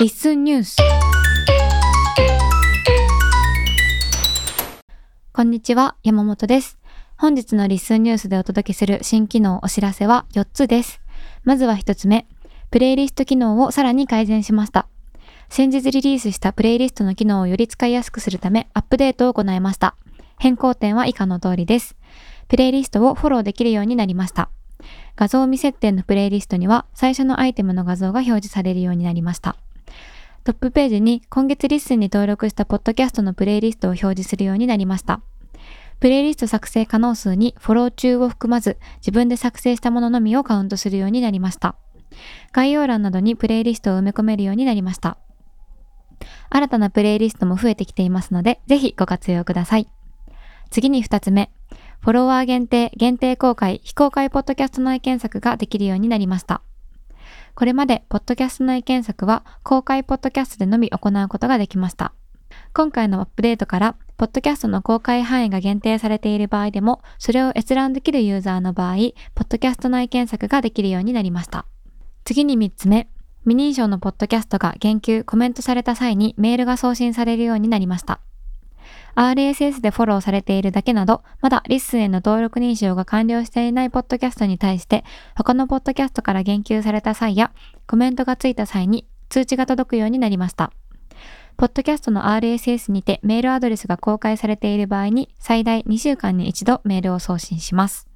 リスンニュース。こんにちは山本です。本日のリスンニュースでお届けする新機能お知らせは4つです。まずは1つ目。プレイリスト機能をさらに改善しました。先日リリースしたプレイリストの機能をより使いやすくするためアップデートを行いました。変更点は以下の通りです。プレイリストをフォローできるようになりました。画像未設定のプレイリストには最初のアイテムの画像が表示されるようになりました。トップページに今月 LISTEN に登録したポッドキャストのプレイリストを表示するようになりました。プレイリスト作成可能数にフォロー中を含まず自分で作成したもののみをカウントするようになりました。概要欄などにプレイリストを埋め込めるようになりました。新たなプレイリストも増えてきていますので、ぜひご活用ください。次に2つ目、フォロワー限定、限定公開、非公開ポッドキャスト内検索ができるようになりました。これまで、ポッドキャスト内検索は公開ポッドキャストでのみ行うことができました。今回のアップデートから、ポッドキャストの公開範囲が限定されている場合でも、それを閲覧できるユーザーの場合、ポッドキャスト内検索ができるようになりました。次に3つ目、未認証のポッドキャストが言及、コメントされた際にメールが送信されるようになりました。RSS でフォローされているだけなど、まだ LISTEN への登録認証が完了していないポッドキャストに対して、他のポッドキャストから言及された際や、コメントがついた際に通知が届くようになりました。ポッドキャストの RSS にてメールアドレスが公開されている場合に、最大2週間に一度メールを送信します。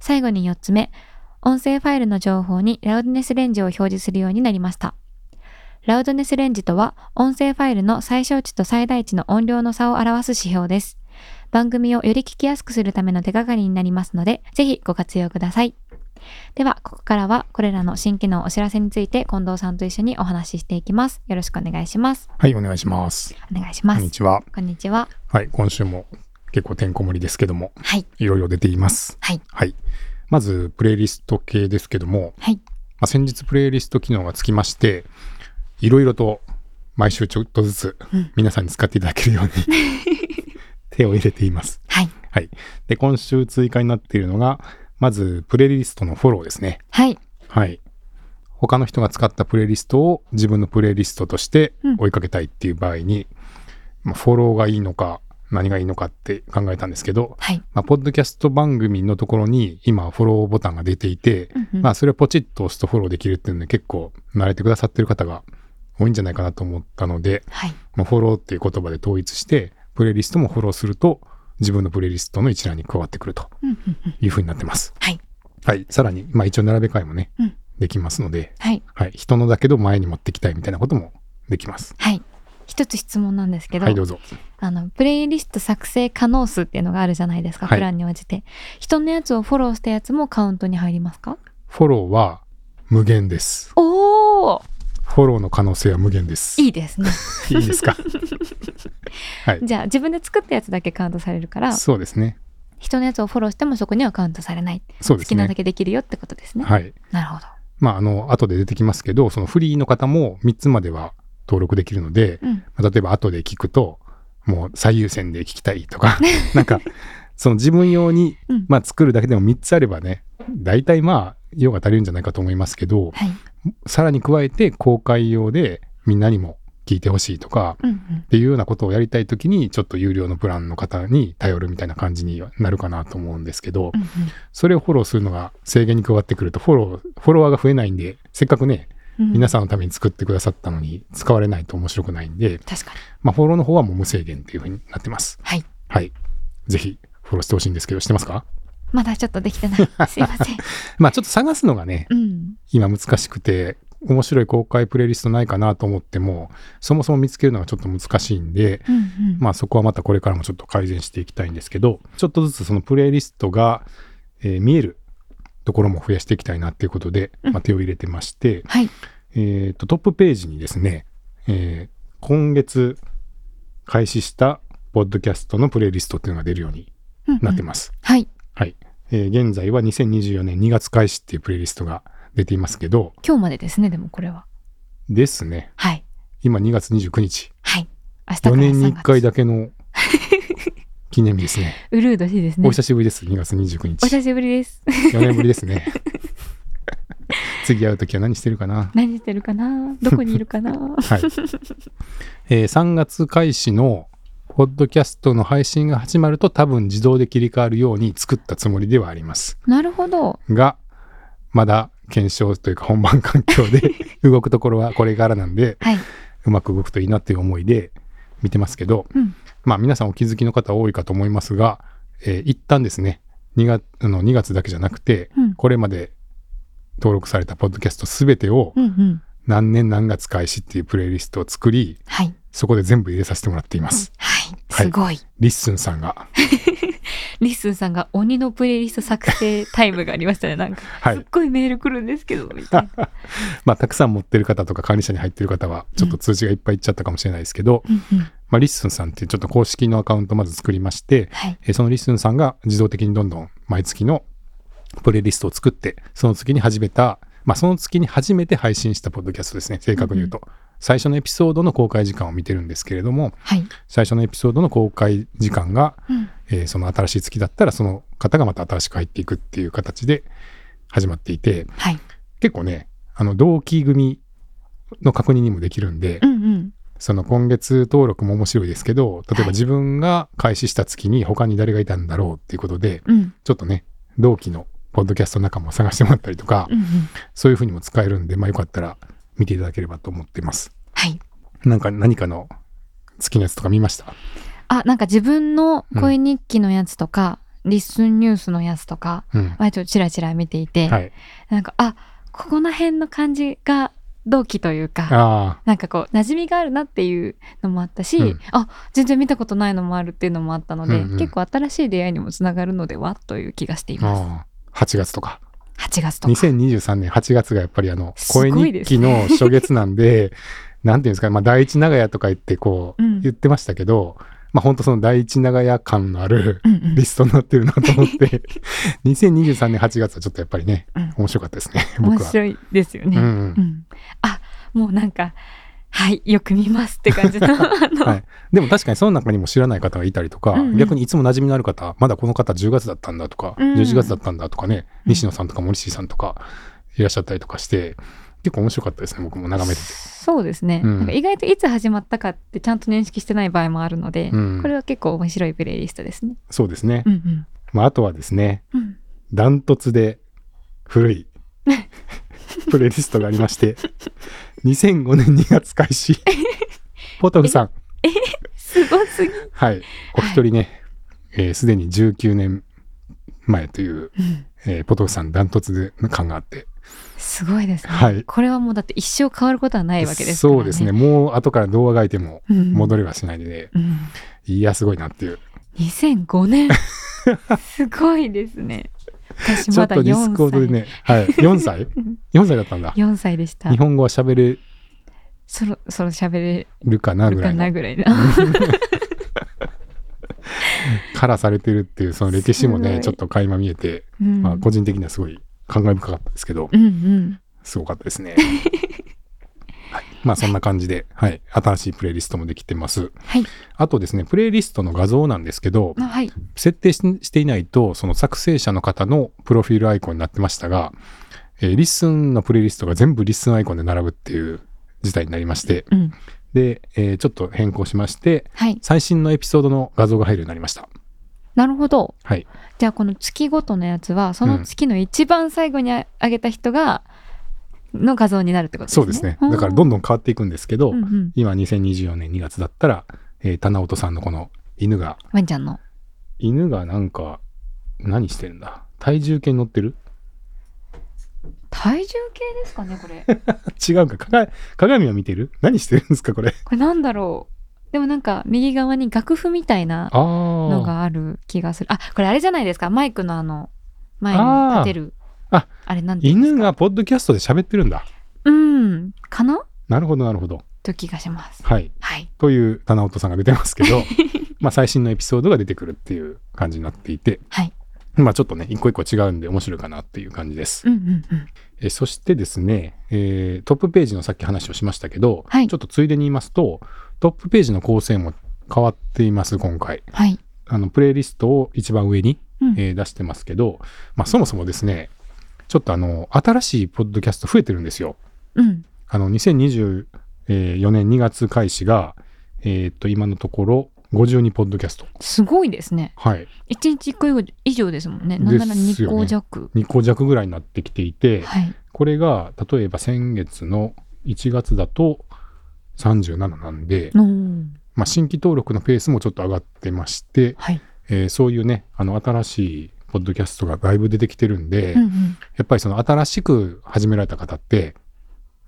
最後に4つ目、音声ファイルの情報にラウドネスレンジを表示するようになりました。ラウドネスレンジとは、音声ファイルの最小値と最大値の音量の差を表す指標です。番組をより聞きやすくするための手がかりになりますので、ぜひご活用ください。では、ここからはこれらの新機能お知らせについて近藤さんと一緒にお話ししていきます。よろしくお願いします。はい、お願いします。お願いします。こんにちは。こんにちは。はい、今週も結構てんこ盛りですけども、はい。いろいろ出ています。はい。はい。まず、プレイリスト系ですけども、はい。まあ、先日プレイリスト機能がつきまして、いろいろと毎週ちょっとずつ皆さんに使っていただけるように、手を入れています。はい。はい。で、今週追加になっているのが、まず、プレイリストのフォローですね。はい。はい。他の人が使ったプレイリストを自分のプレイリストとして追いかけたいっていう場合に、うん、まあ、フォローがいいのか、何がいいのかって考えたんですけど、はい、まあ、ポッドキャスト番組のところに今フォローボタンが出ていて、うんうん、まあ、それをポチッと押すとフォローできるっていうので結構慣れてくださってる方が多いんじゃないかなと思ったので、はい、まあ、フォローっていう言葉で統一して、プレイリストもフォローすると、自分のプレイリストの一覧に加わってくるというふうになってます。はい。はい。さらに、まあ一応並べ替えもね、うん、できますので、はい。はい。人のだけど前に持ってきたいみたいなこともできます。はい。一つ質問なんですけど、はい、どうぞ。あの、プレイリスト作成可能数っていうのがあるじゃないですか、プランに応じて。人のやつをフォローしたやつもカウントに入りますか？フォローは無限です。おおフォローの可能性は無限です。いいですね。いいですか？はい。じゃあ自分で作ったやつだけカウントされるから、そうですね。人のやつをフォローしてもそこにはカウントされない。そうですね。好きなだけできるよってことですね。はい。なるほど。まあ、あの、後で出てきますけど、そのフリーの方も3つまでは登録できるので、うん、例えば後で聞くと、もう最優先で聞きたいとか、なんか、その自分用に、まあ作るだけでも3つあればね、大体まあ、用が足りるんじゃないかと思いますけど、はい、さらに加えて公開用でみんなにも聞いてほしいとか、うんうん、っていうようなことをやりたい時にちょっと有料のプランの方に頼るみたいな感じになるかなと思うんですけど、うんうん、それをフォローするのが制限に加わってくるとフォローフォロワーが増えないんでせっかくね、うん、皆さんのために作ってくださったのに使われないと面白くないんで確かに、まあ、フォローの方はもう無制限っていうふうになってます。はい、はい、ぜひフォローしてほしいんですけどしてますか？まだちょっとできてない。すいません。まあちょっと探すのがね、うん、今難しくて、面白い公開プレイリストないかなと思っても、そもそも見つけるのがちょっと難しいんで、うんうん、まあそこはまたこれからもちょっと改善していきたいんですけど、ちょっとずつそのプレイリストが、えー、見えるところも増やしていきたいなっていうことで、まあ、手を入れてまして、はい、えっ、と、トップページにですね、えー、今月開始したポッドキャストのプレイリストっていうのが出るようになってます。うんうん、はい。はい。えー、現在は2024年2月開始っていうプレイリストが出ていますけど。今日までですね、でもこれは。ですね。はい。今2月29日。はい。明日から4年に1回だけの記念日ですね。うるう年ですね。お久しぶりです、2月29日。お久しぶりです。4年ぶりですね。次会う時は何してるかな？何してるかな？どこにいるかな？はい。えー3月開始のポッドキャストの配信が始まると多分自動で切り替わるように作ったつもりではあります。なるほど。が、まだ検証というか本番環境で 動くところはこれからなんで、はい。うまく動くといいなっていう思いで見てますけど、うん。まあ皆さんお気づきの方多いかと思いますが、えー一旦ですね、2月あの2月だけじゃなくて、うん。これまで登録されたポッドキャストすべてを。何年何月開始っていうプレイリストを作り、はい。そこで全部入れさせてもらっています。はい。はいすごい。リッスンさんが。リッスンさんが鬼のプレイリスト作成タイムがありましたね。なんか、はいすっごいメール来るんですけど、みたいな。まあ、たくさん持ってる方とか管理者に入ってる方は、ちょっと通知がいっぱいいっちゃったかもしれないですけど、うんうん。まあ、リッスンさんってちょっと公式のアカウントまず作りまして、はい。えーそのリッスンさんが自動的にどんどん毎月のプレイリストを作って、その月に始めた、まあ、その月に初めて配信したポッドキャストですね、正確に言うと。最初のエピソードの公開時間を見てるんですけれども、はい。最初のエピソードの公開時間が、うん。えーその新しい月だったら、その方がまた新しく入っていくっていう形で始まっていて、はい。結構ね、あの、同期組の確認にもできるんで、うんうん。その今月登録も面白いですけど、例えはいば自分が開始した月に他に誰がいたんだろうっていうことで、うん。ちょっとね、同期のポッドキャスト仲間を探してもらったりとか、うんうん。そういうふうにも使えるんで、まあよかったら見ていただければと思ってます。はい。なんか何かの好きなやつとか見ました？あ、なんか自分の恋日記のやつとか、リッスンニュースのやつとか、うん。割とチラチラ見ていて、はい。なんか、あ、ここの辺の感じが同期というか、あなんかこう、馴染みがあるなっていうのもあったし、うんあ、全然見たことないのもあるっていうのもあったので、うんうん結構新しい出会いにもつながるのではという気がしていあ、ます。ああ8月とか。8月とか。2023年8月がやっぱりあの、声日記の初月なんで、なんていうんですかね、まあ第一長屋とか言ってこううん言ってましたけど、まあ本当その第一長屋感のあるうんうんリストになってるなと思って、2023年8月はちょっとやっぱりね、うん面白かったですね、面僕は。白いですよね。うんうんうんあ、もうなんか、はい、よく見ますって感じ の。はい、でも確かにその中にも知らない方がいたりとか、うんうん逆にいつも馴染みのある方、まだこの方10月だったんだとか、うん11月だったんだとかね、うん西野さんとか森氏さんとかいらっしゃったりとかして、結構面白かったですね、僕も眺めてて。そうですね、うんなんか意外といつ始まったかってちゃんと認識してない場合もあるので、うんこれは結構面白いプレイリストですね。そうですね。うんうんまあ、あとはですね、うんダントツで古い プレイリストがありまして、2005年2月開始。ポトフさん。すごすぎ。はい。お一人ね、えーすでに19年前という、うんえーポトフさんダントツで感があって。すごいですね、はいこれはもうだって一生変わることはないわけですからね。そうですね。もう後から動画がいてもうん戻れはしないので、うん、いや、すごいなっていう。2005年 すごいですね。私ちょっとディス4歳。コードでね、はい。4歳 ?4 歳だったんだ。4歳でした日。本語は喋れそろそろ喋れるかなるかぐらいのなぐらいな。からされてるっていうその歴史もねちょっと垣間見えて、うんまあ、個人的にはすごい感慨深かったですけどうんうん。すごかったですね。はい、まあそんな感じで、はい、新しいプレイリストもできてます。はい。あとですねプレイリストの画像なんですけどあはい。設定ししていないとその作成者の方のプロフィールアイコンになってましたが、えーリッスンのプレイリストが全部リッスンアイコンで並ぶっていう事態になりましてうん。で、えーちょっと変更しましてはい。最新のエピソードの画像が入るようになりました。なるほど。はい、じゃあこの月ごとのやつはその月の一番最後にああげた人がの画像になるってことですね。そうですね。だからどんどどん変わっていくんですけど、うんうん、今2024年2月だったら、えー、棚音さんのこの犬が、ワンちゃんの犬がなんか、何してるんだ？体重計に乗ってる？体重計ですかねこれ。違うか？鏡鏡を見てる？何してるんですかこれ？これなんだろう。でもなんか右側に楽譜みたいな。のがある気がする。あこれあれじゃないですか？マイクのあの前に立てる。ああれなんで犬がポッドキャストで喋ってるんだ。うんかな？なるほどなるほど。という気がします。はい。はい。という棚音さんが出てますけど、まあ最新のエピソードが出てくるっていう感じになっていて、はい。まあちょっとね、一個一個違うんで面白いかなっていう感じです。うんうんうん。えそしてですね、えートップページのさっき話をしましたけど、はいちょっとついでに言いますとトップページの構成も変わっています今回はい。あのプレイリストを一番上に、うんえー出してますけど、まあ、そもそもですねちょっとあの、新しいポッドキャスト増えてるんですよ。うん。あの、2024年2月開始が、えーっと、今のところ52ポッドキャスト。すごいですね。はい。1日1個以上ですもんね。なんなら2ですよね個弱。2個弱ぐらいになってきていて、はい。これが、例えば先月の1月だと37なんで、まあ、新規登録のペースもちょっと上がってまして、はい。えーそういうね、あの、新しいポッドキャストがだいぶ出てきてるんで、うんうん。やっぱりその新しく始められた方って、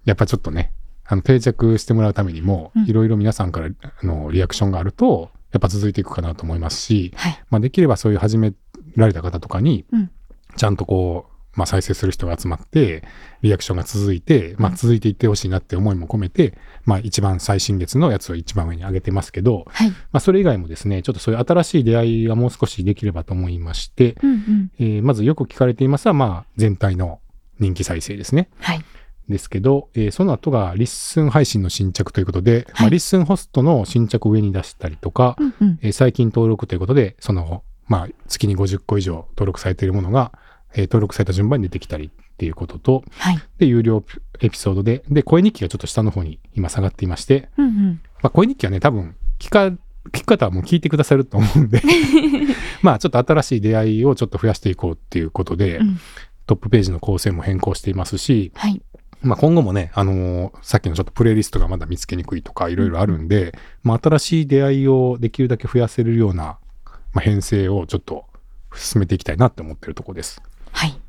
やっぱちょっとね、あの定着してもらうためにもうん、いろいろ皆さんからあのリアクションがあると、やっぱ続いていくかなと思いますし、はい。まあ、できればそういう始められた方とかにうん、ちゃんとこう、まあ、再生する人が集まって、リアクションが続いて、まあ、うん続いていってほしいなって思いも込めて、まあ、一番最新月のやつを一番上に上げてますけど、はい。まあ、それ以外もですね、ちょっとそういう新しい出会いがもう少しできればと思いまして、うんうん。えーまずよく聞かれていますのは、まあ、全体の人気再生ですね。はい。ですけど、えーその後がリッスン配信の新着ということで、まあ、はいリッスンホストの新着を上に出したりとか、うんうん。えー最近登録ということで、その、まあ、月に50個以上登録されているものが、えー登録された順番に出てきたりっていうことと、はい。で、有料エピソードで、で、声日記がちょっと下の方に今下がっていまして、うんうん。まあ、声日記はね、多分、聞か、聞き方はもう聞いてくださると思うんで、まあ、ちょっと新しい出会いをちょっと増やしていこうっていうことで、うんトップページの構成も変更していますし、はい。まあ、今後もね、あのーさっきのちょっとプレイリストがまだ見つけにくいとかいろいろあるんで、まあ、新しい出会いをできるだけ増やせるような、まあ、編成をちょっと進めていきたいなって思ってるところです。はい。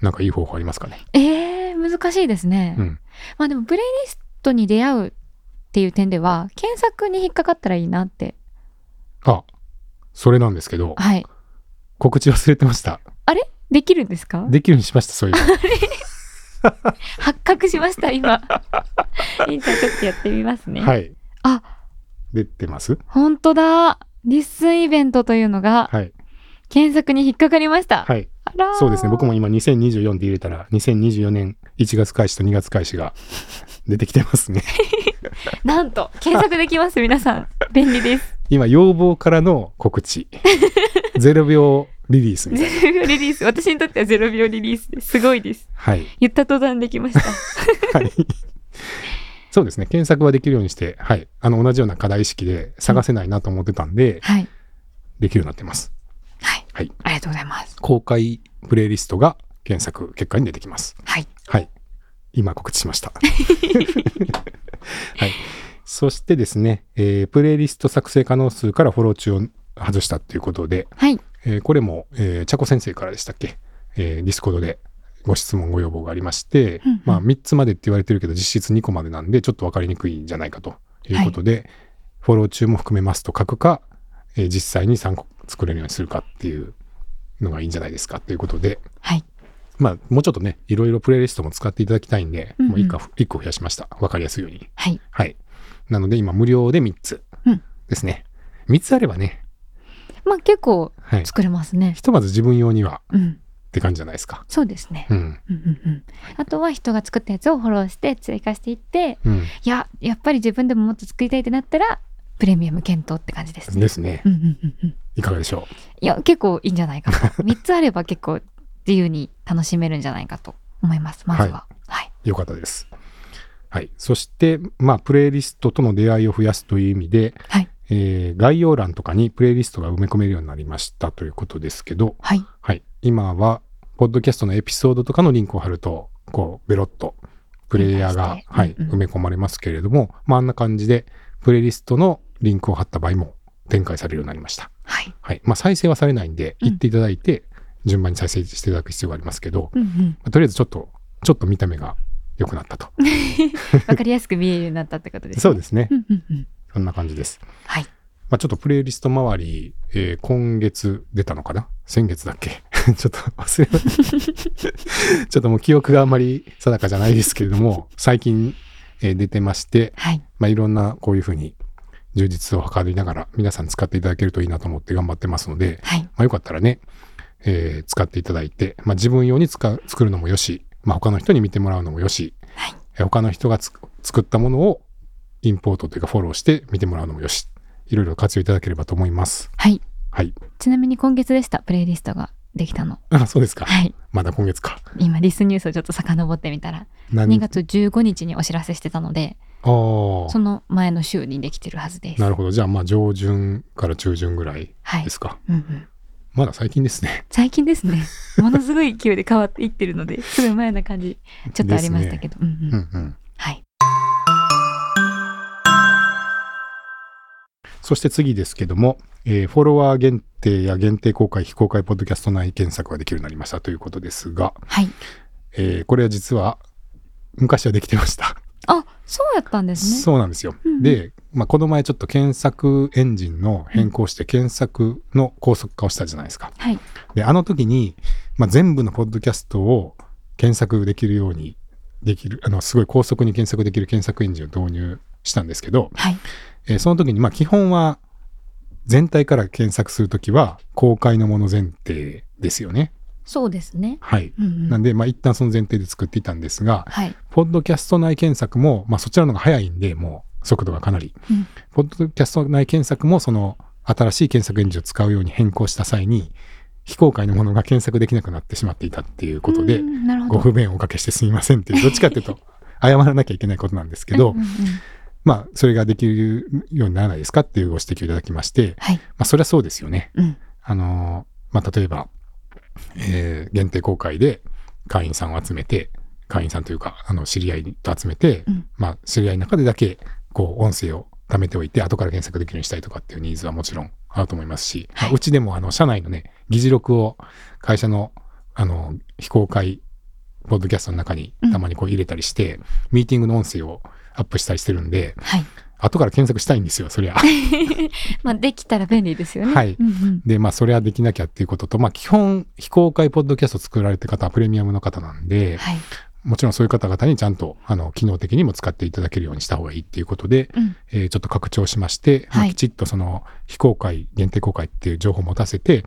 なんかいい方法ありますかね？えー、難しいですね。うん。まあでも、プレイリストに出会うっていう点では、検索に引っかかったらいいなって。あ、それなんですけど、はい。告知忘れてました。できるんですか？できるにしました、そういうの。発覚しました、今。いいじゃあちょっとやってみますね。はい。あ、出てます？本当だ。リッスンイベントというのがはい。検索に引っかかりました。はい。そうですね。僕も今2024って入れたら、2024年1月開始と2月開始が出てきてますね。なんと、検索できます、皆さん。便利です。今、要望からの告知。0秒リリースみたいな。0秒リリース。私にとっては0秒リリースです。すごいです。はい。言った途端できました。はい。そうですね。検索はできるようにして、はい。あの、同じような課題意識で探せないなと思ってたんで、はい。できるようになってます。はい。はい。ありがとうございます。公開プレイリストが検索結果に出てきます。はい。はい。今告知しました。はい。そしてですね、えープレイリスト作成可能数からフォロー中を外したということで、はい。えーこれも、えー、チャコ先生からでしたっけ、えーディスコードでご質問ご要望がありまして、うんうんまあ3つまでって言われてるけど実質2個までなんでちょっと分かりにくいんじゃないかということで、フォロー中も含めますと書くか、えー実際に3個作れるようにするかっていうのがいいんじゃないですかということで、はい。まあもうちょっとね、いろいろプレイリストも使っていただきたいんで、うんうんもう1個 ,1 個増やしました。分かりやすいように。はい。はい。なので今無料で3つうんですね。3つあればね、まあ結構はい。作れますね。ひとまず自分用にはうん。って感じじゃないですか。そうですね。うん。うんうんうん。あとは人が作ったやつをフォローして追加していって、うん。いや、やっぱり自分でももっと作りたいってなったら、プレミアム検討って感じですね。ですね。うんうんうんうん。いかがでしょいや、結構いいんじゃないかと。3つあれば結構自由に楽しめるんじゃないかと思います。まずは。はい。うよかったです。はい。そして、まあ、プレイリストとの出会いを増やすという意味で、はい。えー概要欄とかにプレイリストが埋め込めるようになりましたということですけど、はい。はい。今は、ポッドキャストのエピソードとかのリンクを貼ると、こう、ベロッと、プレイヤーがはい、うんうん埋め込まれますけれども、まあ、あんな感じで、プレイリストのリンクを貼った場合も展開されるようになりました。はい。はい。まあ、再生はされないんで、うん言っていただいて、順番に再生していただく必要がありますけど、うんうん。まあとりあえずちょっと、ちょっと見た目が良くなったと。わかりやすく見えるようになったってことですね。そうですねう。んうんうん。そんな感じです。はい。まあ、ちょっとプレイリスト周り、えー今月出たのかな？先月だっけ？ちょっと忘れました。ちょっともう記憶があんまり定かじゃないですけれども、最近、えー出てまして、はい。まあ、いろんなこういうふうに充実を図りながら皆さん使っていただけるといいなと思って頑張ってますので、はい。まあ、よかったらね、えー使っていただいて、まあ、自分用に使う作るのもよし、まあ、他の人に見てもらうのもよし、はいえー他の人がつ作ったものをインポートというかフォローして見てもらうのもよし、いろいろ活用いただければと思います。はい。はい。ちなみに今月でした、プレイリストができたの。あ、そうですか。はい。まだ今月か。今、リスニュースをちょっと遡ってみたら、何？2月15日にお知らせしてたので、そ。の前の週にできてるはずです。なるほど。じゃあ、まあ、上旬から中旬ぐらいはいで。すか。うんうん。まだ最近ですね。最近ですね。ものすごい勢いで変わっていってるので、すごい前な感じ、ちょっとありましたけど。うんうんうんうん。はい。そして次ですけども、えーフォロワー限定や限定公開、非公開ポッドキャスト内検索ができるようになりましたということですが、はい。えーこれは実は昔はできてました。あ、そうやったんですね。そうなんですよ。うんうんで、まあ、この前ちょっと検索エンジンの変更して検索の高速化をしたじゃないですか。はい。で、あの時に、まあ、全部のポッドキャストを検索できるようにできる、あの、すごい高速に検索できる検索エンジンを導入したんですけど、はい。えーその時に、まあ、基本は全体から検索するときは公開のもの前提ですよね。そうですね。はい。うんうん。なんで、まあ、一旦その前提で作っていたんですが、はい。ポッドキャスト内検索も、まあ、そちらの方が早いんで、もう速度がかなり。うんポッドキャスト内検索も、その新しい検索エンジンを使うように変更した際に、非公開のものが検索できなくなってしまっていたっていうことで。ご不便をおかけしてすみませんっていう、どっちかっていうと、謝らなきゃいけないことなんですけど、うんうんうんまあ、それができるようにならないですかっていうご指摘をいただきまして、はい。まあ、それはそうですよね。うん。あのーまあ、例えば、えー限定公開で会員さんを集めて、会員さんというか、あの、知り合いと集めて、うん。まあ、知り合いの中でだけ、こう、音声を貯めておいて、後から検索できるようにしたいとかっていうニーズはもちろんあると思いますし、まあうちでも、あの、社内のね、議事録を会社の、あの、非公開、ポッドキャストの中にたまにこう入れたりして、ミーティングの音声をアップしたりしてるんで、はい。後から検索したいんですよ、そりゃ。まあ、できたら便利ですよね。はいうんうん。で、まあ、それはできなきゃっていうことと、まあ、基本、非公開ポッドキャスト作られてる方はプレミアムの方なんで、はい。もちろんそういう方々にちゃんと、あの、機能的にも使っていただけるようにした方がいいっていうことで、うん。えーちょっと拡張しまして、まあはいきちっとその、非公開、限定公開っていう情報を持たせて、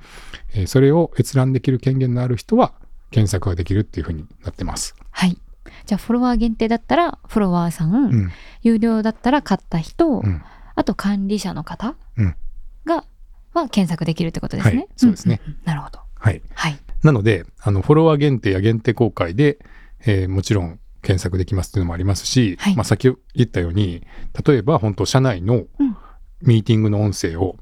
えーそれを閲覧できる権限のある人は、検索ができるっていうふうになってます。はい。じゃあ、フォロワー限定だったら、フォロワーさん、うん。有料だったら買った人、うん。あと管理者の方うんが、は検索できるってことですね。はいそうですねなるほど。はい。はい。なので、あの、フォロワー限定や限定公開で、えーもちろん検索できますっていうのもありますし、はいまあ、先言ったように、例えば本当社内のうんミーティングの音声を、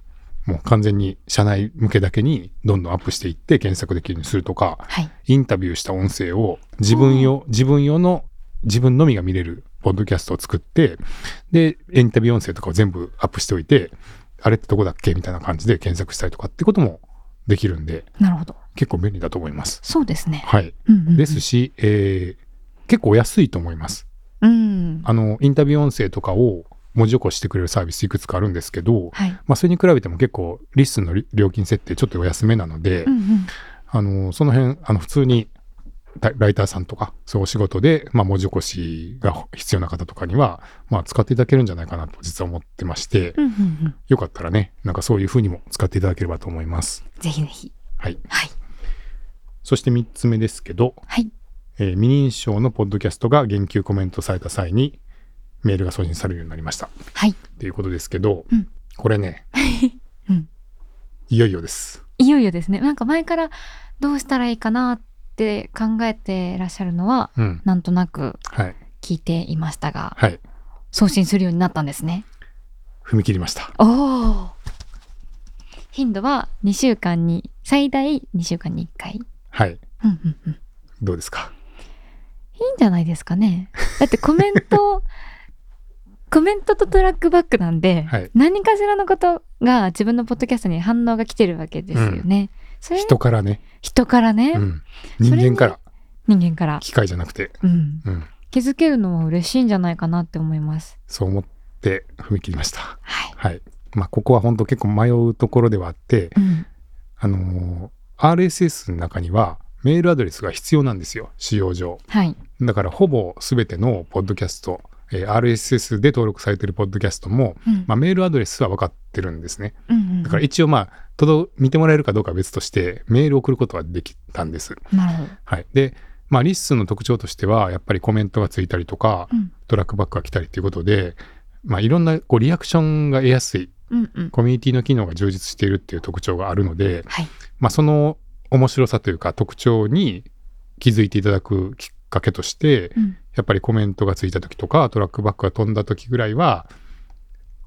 もう完全に社内向けだけにどんどんアップしていって検索できるようにするとか、はい。インタビューした音声を自分用、自分用の自分のみが見れるポッドキャストを作って、で、インタビュー音声とかを全部アップしておいて、あれってどこだっけみたいな感じで検索したりとかってこともできるんで、なるほど。結構便利だと思います。そうですね。はい。うんうんうんですし、えー結構安いと思います。うん。あの、インタビュー音声とかを文字起こししてくれるサービスいくつかあるんですけど、はい。まあ、それに比べても結構リッスンの料金設定ちょっとお安めなので、うんうん。あの、その辺、あの、普通にラライターさんとか、そういうお仕事で、まあ、文字起こしが必要な方とかには、まあ、使っていただけるんじゃないかなと実は思ってまして、うんうんうん。よかったらね、なんかそういうふうにも使っていただければと思います。ぜひぜひ。はい。はい。そして3つ目ですけど、はい。えー未認証のポッドキャストが言及コメントされた際にメールが送信されるようになりましたはい。っていうことですけど、うんこれね、うんいよいよです。いよいよですね。なんか前からどうしたらいいかなって考えてらっしゃるのは、うん。なんとなくはい。聞いていましたが、はい。送信するようになったんですね。踏み切りました。おお。頻度は2週間に、最大2週間に1回。はい。うんうんうん。どうですか？いいんじゃないですかね。だってコメント、コメントとトラックバックなんで、はい何かしらのことが自分のポッドキャストに反応が来てるわけですよね。それ人からね、人からね、うん。人間から、人間から、機械じゃなくて、うん、うん。気づけるのは嬉しいんじゃないかなって思います。そう思って踏み切りました。はい。はい。まあ、ここは本当結構迷うところではあって、うん、あのー RSS の中にはメールアドレスが必要なんですよ、使用上。はい。だからほぼ全てのポッドキャスト、えー RSS で登録されているポッドキャストも、うんまあ、メールアドレスは分かってるんですね。うんうんだから一応まあ、届見てもらえるかどうかは別として、メールを送ることはできたんです。はい。で、まあ、リッスンの特徴としては、やっぱりコメントがついたりとか、うんトラックバックが来たりということで、まあ、いろんなこうリアクションが得やすい、うんうん。コミュニティの機能が充実しているっていう特徴があるので、はい。まあ、その面白さというか特徴に気づいていただくきっかけとして、うん。やっぱりコメントがついた時とかトラックバックが飛んだ時ぐらいは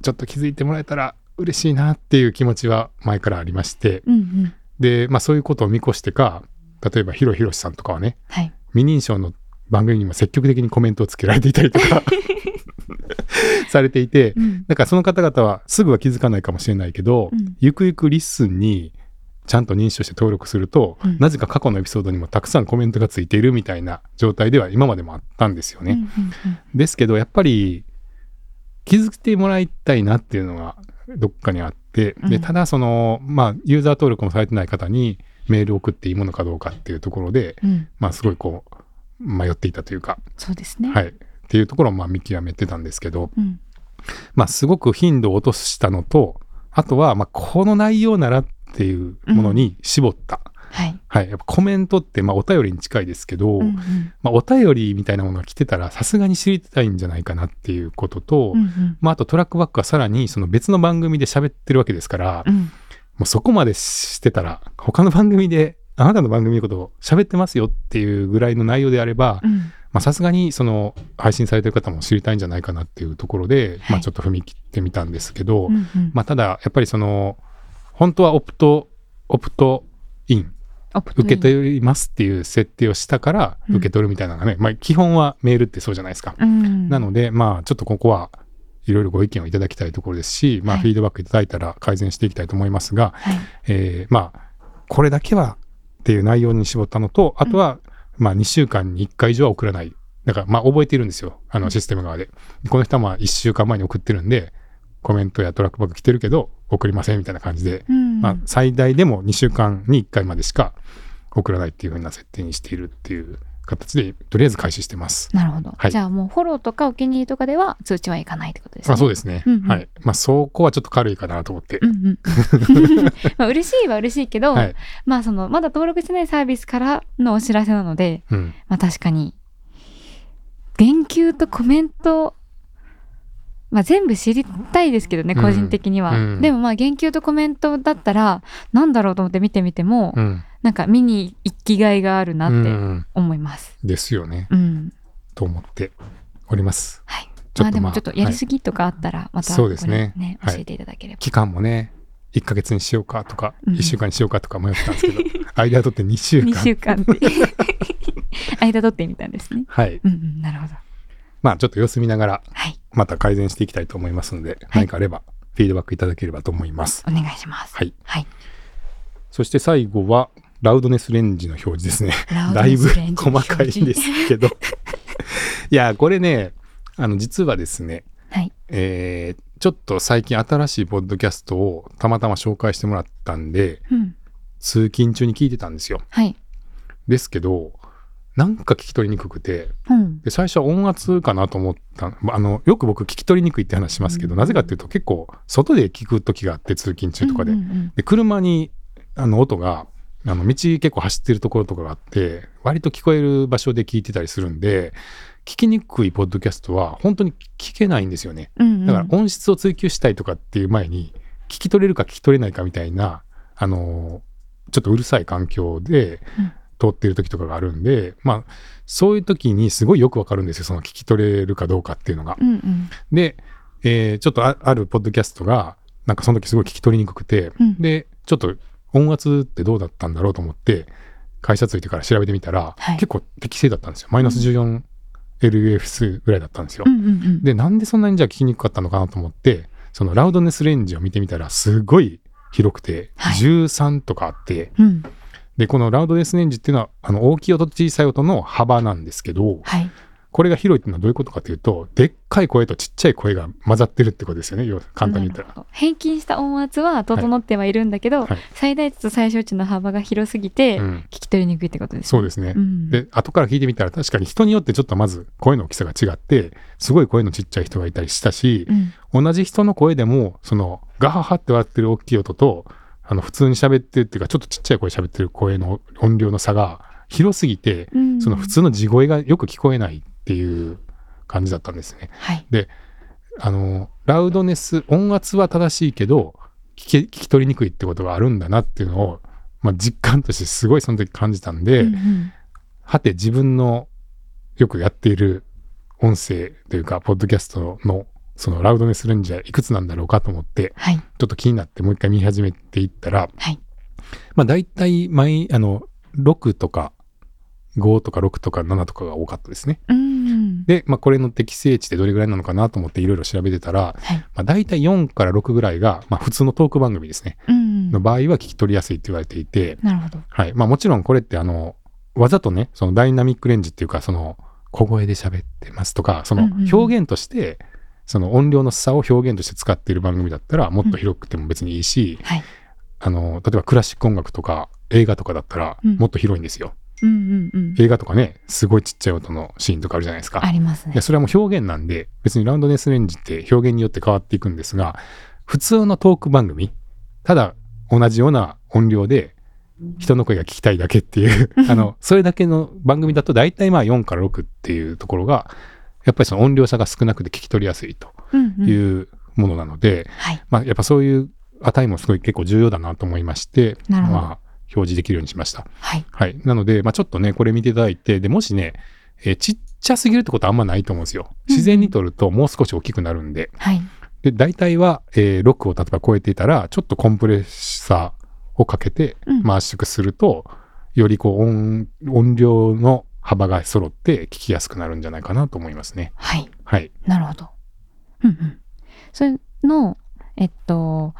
ちょっと気づいてもらえたら嬉しいなっていう気持ちは前からありましてうんうん。で、まあ、そういうことを見越してか例えばヒロヒロシさんとかはねはい。未認証の番組にも積極的にコメントをつけられていたりとか されていてうん。だからその方々はすぐは気づかないかもしれないけど、うん。ゆくゆくリッスンにちゃんと認証して登録すると、うん。なぜか過去のエピソードにもたくさんコメントがついているみたいな状態では今までもあったんですよね。うんうんですけどやっぱり気づいてもらいたいなっていうのがどっかにあって、うん。でただそのまあユーザー登録もされてない方にメールを送っていいものかどうかっていうところで、うん。うんまあすごいこう迷っていたというか、そうですね。はい、っていうところをまあ見極めてたんですけど、うん。まあすごく頻度を落としたのとあとはまあこの内容ならっていうものに絞った、はい。はい、やっぱコメントってまあお便りに近いですけど、うんうん。まあ、お便りみたいなものが来てたらさすがに知りたいんじゃないかなっていうことと、うんうん。まあ、あとトラックバックはさらにその別の番組で喋ってるわけですから、うん。もうそこまでしてたら他の番組であなたの番組のことを喋ってますよっていうぐらいの内容であればうん。まあさすがにその配信されてる方も知りたいんじゃないかなっていうところで、まあ、はいちょっと踏み切ってみたんですけど、うんうん。まあ、ただやっぱりその本当はオプトオプトイン。受け取りますっていう設定をしたからうん。受け取るみたいなのがね、まあ基本はメールってそうじゃないですか。うん。なのでまあちょっとここはいろいろご意見をいただきたいところですし、まあはいフィードバックいただいたら改善していきたいと思いますが、はい。えーまあこれだけはっていう内容に絞ったのとあとはまあ2週間に1回以上は送らない。だからまあ覚えているんですよ。あのシステム側で。この人はまあ1週間前に送ってるんでコメントやトラックバック来てるけど送りませんみたいな感じでうんまあ、最大でも2週間に1回までしか送らないっていう風な設定にしているっていう形でとりあえず開始してます。なるほど、はいじゃあもうフォローとかお気に入りとかでは通知はいかないってことですねあそうですね、うんうんはい。まあそこはちょっと軽いかなと思って。うんうん まあ嬉しいは嬉しいけど、はい。まあそのまだ登録してないサービスからのお知らせなのでうん。まあ確かに言及とコメントまあ全部知りたいですけどね、うん。個人的には、うん。でもまあ言及とコメントだったらなんだろうと思って見てみても、うん。なんか見に行きがいがあるなうってん。思います。ですよね。うん、と思っております。はい。まあまあでもちょっとやりすぎとかあったらまたそうですね。教えていただければ、期間もね、1ヶ月にしようかとか、うん。1週間にしようかとか迷ってたんですけど、間取って2週間。2週間って。間取ってみたんですね。はい。うんうんなるほどまあちょっと様子見ながら、はいまた改善していきたいと思いますので、何かあればフィードバックいただければと思います。お願いしますはい。はいそして最後は、ラウドネスレンジの表示ですね。だいぶ細かいんですけど。いや、これね、あの、実はですね、はいえーちょっと最近新しいポッドキャストをたまたま紹介してもらったんで、うん通勤中に聞いてたんですよ。はいですけど、なんか聞き取りにくくて、うん。で最初は音圧かなと思ったまあのよく僕聞き取りにくいって話しますけど、うん。なぜかっていうと結構外で聞く時があって通勤中とかで,、うんうんうん。で車にあの音があの道結構走ってるところとかがあって割と聞こえる場所で聞いてたりするんで聞きにくいポッドキャストは本当に聞けないんですよね。うんうん。だから音質を追求したいとかっていう前に聞き取れるか聞き取れないかみたいなあのちょっとうるさい環境でうん通ってる時とかがあるんで、まあそういう時にすごいよくわかるんですよその聞き取れるかどうかっていうのが。うんうん。で、えーちょっとああるポッドキャストがなんかその時すごい聞き取りにくくて、うん。でちょっと音圧ってどうだったんだろうと思って会社着いてから調べてみたら、はい。結構適正だったんですよ。マイナス 14LUF ぐらいだったんですよ。うんうんうん。でなんでそんなにじゃあ聞きにくかったのかなと思ってそのラウドネスレンジを見てみたらすごい広くてはい。13とかあって、うんでこのラウドネスレンジっていうのはあの大きい音と小さい音の幅なんですけどはい。これが広いっていうのはどういうことかというとでっかい声とちっちゃい声が混ざってるってことですよね要は簡単に言ったら。平均した音圧は整ってはいるんだけど、はい。最大値と最小値の幅が広すぎて、うん。聞き取りにくいってことですね。そうですね、うん。で後から聞いてみたら確かに人によってちょっとまず声の大きさが違ってすごい声のちっちゃい人がいたりしたしう、ん。同じ人の声でもそのガハハって割ってる大きい音とあの普通に喋ってるっていうかちょっとちっちゃい声喋ってる声の音量の差が広すぎて、うん。その普通の地声がよく聞こえないっていう感じだったんですね。はい。あのラウドネス音圧は正しいけど聞き聞き取りにくいってことがあるんだなっていうのをまあ、実感としてすごいその時感じたんで、うんうん。はて自分のよくやっている音声というか、ポッドキャストのそのラウドネスレンジはいくつなんだろうかと思って、はい。ちょっと気になってもう一回見始めていったら、はい。まあ大体毎、あの、6とか5とか6とか7とかが多かったですね。うん。で、まあこれの適正値ってどれぐらいなのかなと思っていろいろ調べてたら、はい。まあ大体4から6ぐらいが、まあ普通のトーク番組ですね。うん。の場合は聞き取りやすいって言われていて、なるほど。はい。まあもちろんこれってあの、わざとね、そのダイナミックレンジっていうか、その小声で喋ってますとか、そのうんうんうん表現として、その音量の差を表現として使っている番組だったら、もっと広くても別にいいし、はい。あの、例えばクラシック音楽とか映画とかだったら、うんもっと広いんですよ。うんうんうん。映画とかね、すごいちっちゃい音のシーンとかあるじゃないですか。ありますねいや。それはもう表現なんで、別にラウンドネスレンジって表現によって変わっていくんですが、普通のトーク番組、ただ同じような音量で人の声が聞きたいだけっていう、あの、それだけの番組だと大体まあ4から6っていうところが、やっぱりその音量差が少なくて聞き取りやすいとうんうん。いうものなので、はい。まあやっぱそういう値もすごい結構重要だなと思いまして、まあ表示できるようにしました。はい。はい。なので、まあちょっとね、これ見ていただいて、で、もしね、えーちっちゃすぎるってことはあんまないと思うんですよ。自然に撮るともう少し大きくなるんで。はい。で、大体は、えーロックを例えば超えていたら、ちょっとコンプレッサーをかけてうん圧縮すると、よりこう音、音量の幅が揃って聞きやすくなるんじゃないかなと思いますね。はい。はい。なるほど。うんうん。それの、えっと、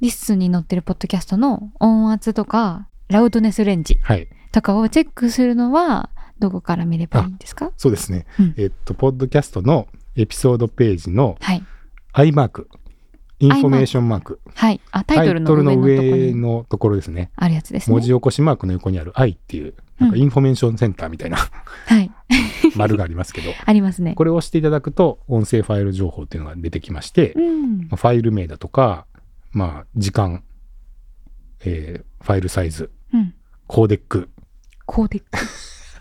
リッスンに載ってるポッドキャストの音圧とか、ラウドネスレンジはい。とかをチェックするのは、どこから見ればいいんですか？そうですね。うんえっと、ポッドキャストのエピソードページのはい。i マーク、インフォメーションマーク、はい。あ、タイトルの上のところ上にのところですね。あるやつですね。文字起こしマークの横にある I っていう、なんかうんインフォメーションセンターみたいなはい。丸がありますけど、ありますね。これを押していただくと、音声ファイル情報っていうのが出てきまして、うん。まあファイル名だとか、まあ、時間、えーファイルサイズ、うん。コーデック。コーデック。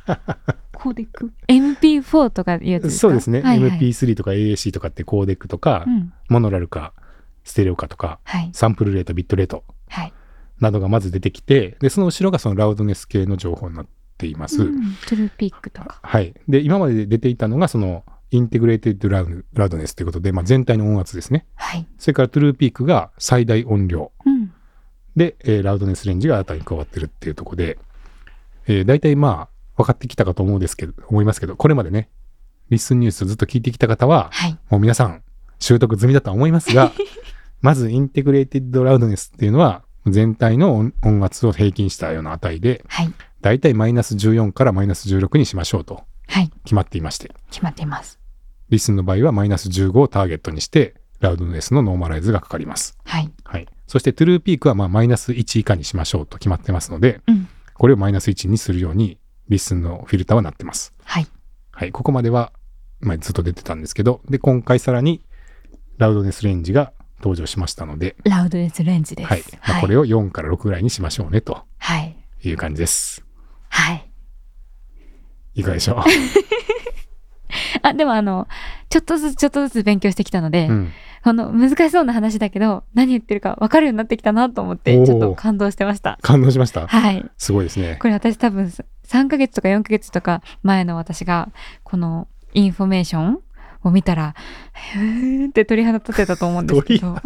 コーデック。MP4 とかいうやつですか？そうですね。はいはい、MP3 とか AAC とかってコーデックとか、うん。モノラルか、ステレオかとか、はい。サンプルレート、ビットレートはい。などがまず出てきて、で、その後ろがそのラウドネス系の情報になっています。うんトゥルーピークとか。はい。で、今まで出ていたのが、その、インテグレーテッドラウラウドネスということで、まあ、全体の音圧ですね。はい。それからトゥルーピークが最大音量。うん。で、えーラウドネスレンジが新たに加わってるっていうところで、えー大体まあ、分かってきたかと思うんですけど、思いますけど、これまでね、リスンニュースずっと聞いてきた方は、はい。もう皆さん、習得済みだとは思いますが、まず、インテグレーテッドラウドネスっていうのは、全体の音音圧を平均したような値で、はい。大体マイナス14からマイナス16にしましょうとはい。決まっていまして、決まっています。リスンの場合はマイナス15をターゲットにして、ラウドネスのノーマライズがかかります。はい。はい。そして、トゥルーピークはまあマイナス1以下にしましょうと決まってますので、うん。これをマイナス1にするように、リスンのフィルターはなってます。はい。はい。ここまでは、まあ、ずっと出てたんですけど、で、今回さらに、ラウドネスレンジが登場しましたので、ラウドネスレンジです。はい。まあ、これを4から6ぐらいにしましょうね、とはい。いう感じです。はい。いかがでしょ あ、でもあの、ちょっとずつちょっとずつ勉強してきたので、う。うん。この難しそうな話だけど、何言ってるか分かるようになってきたなと思って、ちょっと感動してました。感動しました？はい。すごいですね。これ私多分3ヶ月とか4ヶ月とか前の私が、このインフォメーションを見たら、へーって鳥肌立てたと思うんですけど。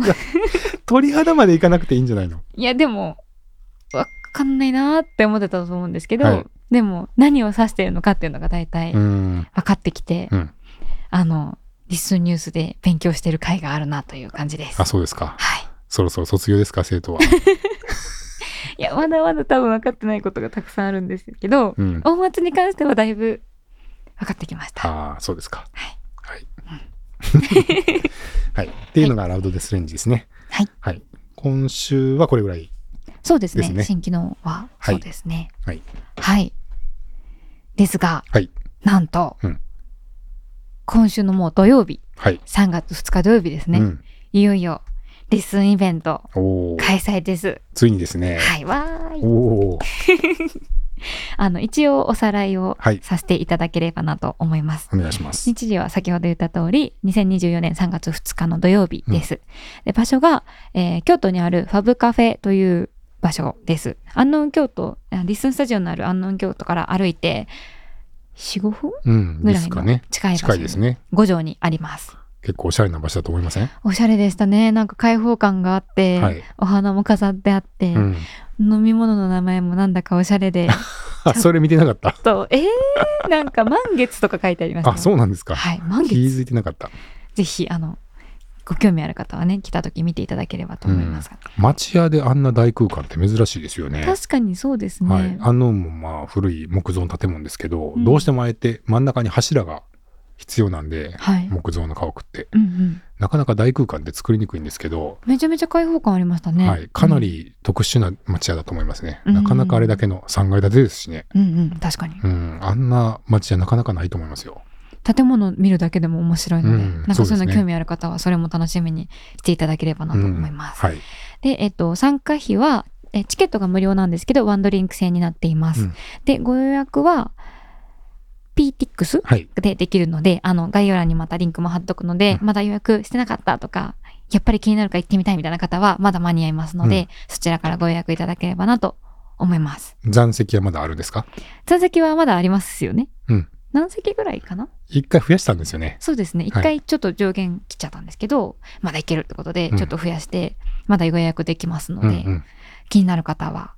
鳥肌、までいかなくていいんじゃないの？いや、でも、わかんないなーって思ってたと思うんですけど、はいでも何を指してるのかっていうのが大体うん。分かってきて、うん。あの、リスンニュースで勉強してる回があるなという感じです。あ、そうですか。はい。そろそろ卒業ですか、生徒は。いや、まだまだ多分分かってないことがたくさんあるんですけど、うん。音圧に関してはだいぶ分かってきました。ああ、そうですか。はい。はい。はい。っていうのがラウドデスレンジですね。はい。はい。今週はこれぐらい。そうですね。新機能は、はいそうですね。はい。はい。ですが、はい。なんと、うん今週のもう土曜日、はい。3月2日土曜日ですね。うん。いよいよ、リスンイベント。開催です。ついにですね。はい、わーい。おお。あの、一応おさらいをはいさせていただければなと思います。お願いします。日時は先ほど言った通り、2024年3月2日の土曜日です。で場所が、えー京都にあるファブカフェという場所です。安納京都、あリッスンスタジオのある安納京都から歩いて4、5分ぐらいの。近い場所に近いですね。五条にあります。結構おしゃれな場所だと思いません？おしゃれでしたね。なんか開放感があって、はいお花も飾ってあって、うん。飲み物の名前もなんだかおしゃれで、あ、それ見てなかった？と、えー、なんか満月とか書いてありました、あ、そうなんですか。はい、満気月。づいてなかった。ぜひ、あの、ご興味ある方はね、来た時見ていただければと思いますが。町屋であんな大空間って珍しいですよね。確かにそうですね。はい。あのもまあ古い木造の建物ですけど、うんどうしてもあえて真ん中に柱が必要なんで、はい。木造の家屋って。うんうん。なかなか大空間って作りにくいんですけど、めちゃめちゃ開放感ありましたね。はい、かなり特殊な町屋だと思いますね。うんなかなかあれだけの3階建てですしね。うん。うんうん、確かに。うん、あんな町屋なかなかないと思いますよ。建物見るだけでも面白いので、うんなんかそういうの興味ある方はそれも楽しみにしていただければなと思います。はい。で、えっと、参加費は、えチケットが無料なんですけど、ワンドリンク制になっています。うんで、ご予約は、PTX はい。でできるので、あの、概要欄にまたリンクも貼っとくので、うんまだ予約してなかったとか、やっぱり気になるから行ってみたいみたいな方は、まだ間に合いますので、うんそちらからご予約いただければなと思います。残席はまだあるんですか？座席はまだありますよね。うん何席ぐらいかな？一回増やしたんですよね。そうですね。一はい回ちょっと上限来ちゃったんですけど、まだいけるってことで、うんちょっと増やして、まだご予約できますので、うんうん。気になる方は、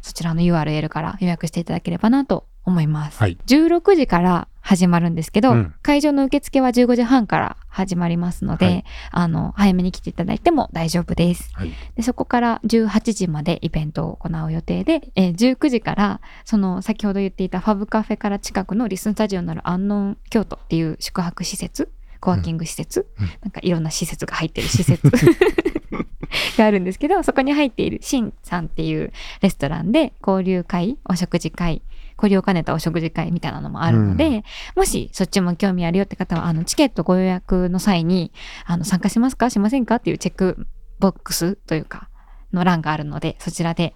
そちらの URL から予約していただければなと思います。はい。16時から始まるんですけど、うん会場の受付は15時半から始まりますので、はいあの、早めに来ていただいても大丈夫です。はい。でそこから18時までイベントを行う予定で、えー19時から、その先ほど言っていたファブカフェから近くのリスンスタジオのある安納京都っていう宿泊施設、コワーキング施設、うんなんかいろんな施設が入ってる施設 があるんですけど、そこに入っているシンさんっていうレストランで交流会、お食事会、交流を兼ねたお食事会みたいなのもあるので、もしそっちも興味あるよって方は、あの、チケットご予約の際に、あの、参加しますかしませんかっていうチェックボックスというか、の欄があるので、そちらで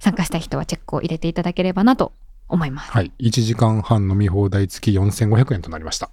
参加したい人はチェックを入れていただければなと思います。はい。1時間半飲み放題付き4500円となりました。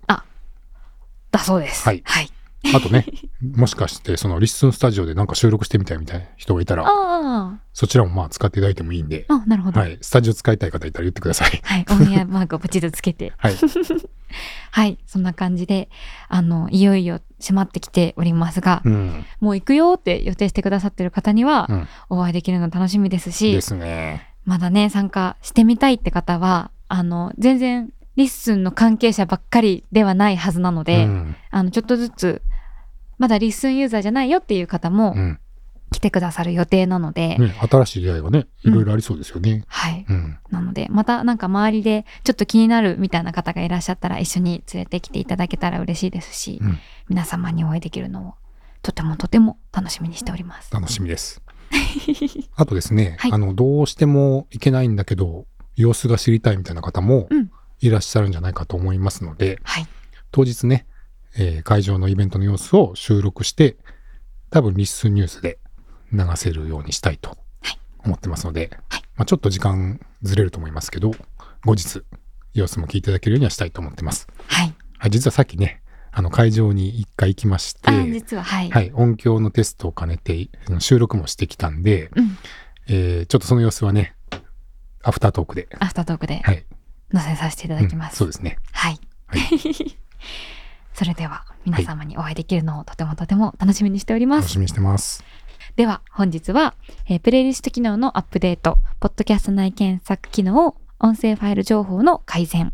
だそうです。はいはい。あとね、もしかしてそのリッスンスタジオでなんか収録してみたいみたいな人がいたら、あそちらもまあ使っていただいてもいいんで、あ、あ、なるほど。はい。はい。スタジオ使いたい方いたら言ってください。オンエアマークをポチッとつけて。はい。はい。そんな感じで、あの、いよいよ迫ってきておりますが、うん。もう行くよって予定してくださってる方には、うんお会いできるの楽しみですし、ですね。まだね、参加してみたいって方は、あの、全然、リッスンの関係者ばっかりではないはずなので、うん。あの、ちょっとずつ、まだリッスンユーザーじゃないよっていう方もうん。来てくださる予定なので、ね、新しい出会いがね、いろいろありそうですよね。はい。うん。なので、またなんか周りでちょっと気になるみたいな方がいらっしゃったら一緒に連れてきていただけたら嬉しいですし、うん皆様にお会いできるのをとてもとても楽しみにしております。楽しみです。あとですね、はいあの、どうしても行けないんだけど、様子が知りたいみたいな方もうんいらっしゃるんじゃないかと思いますので、はい。当日ね、えー会場のイベントの様子を収録して、多分リッスンニュースで流せるようにしたいと思ってますので、はいまあ、ちょっと時間ずれると思いますけど、後日様子も聞いていただけるようにはしたいと思ってます。はい。はい、実はさっきね、あの会場に一回行きまして、あ、実は、はい。はい、音響のテストを兼ねて収録もしてきたんで、うん。えーちょっとその様子はね、アフタートークで、アフタートークではい、載せさせていただきます。うんそうですね。はい。はい それでは皆様にお会いできるのをとてもとても楽しみにしております。楽しみにしてます。では本日は、えープレイリスト機能のアップデート、ポッドキャスト内検索機能、音声ファイル情報の改善、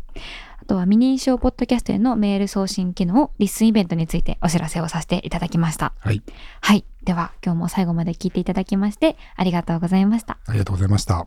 あとは未認証ポッドキャストへのメール送信機能、リッスンイベントについてお知らせをさせていただきました。はい、はい。では今日も最後まで聞いていただきましてありがとうございました。ありがとうございました。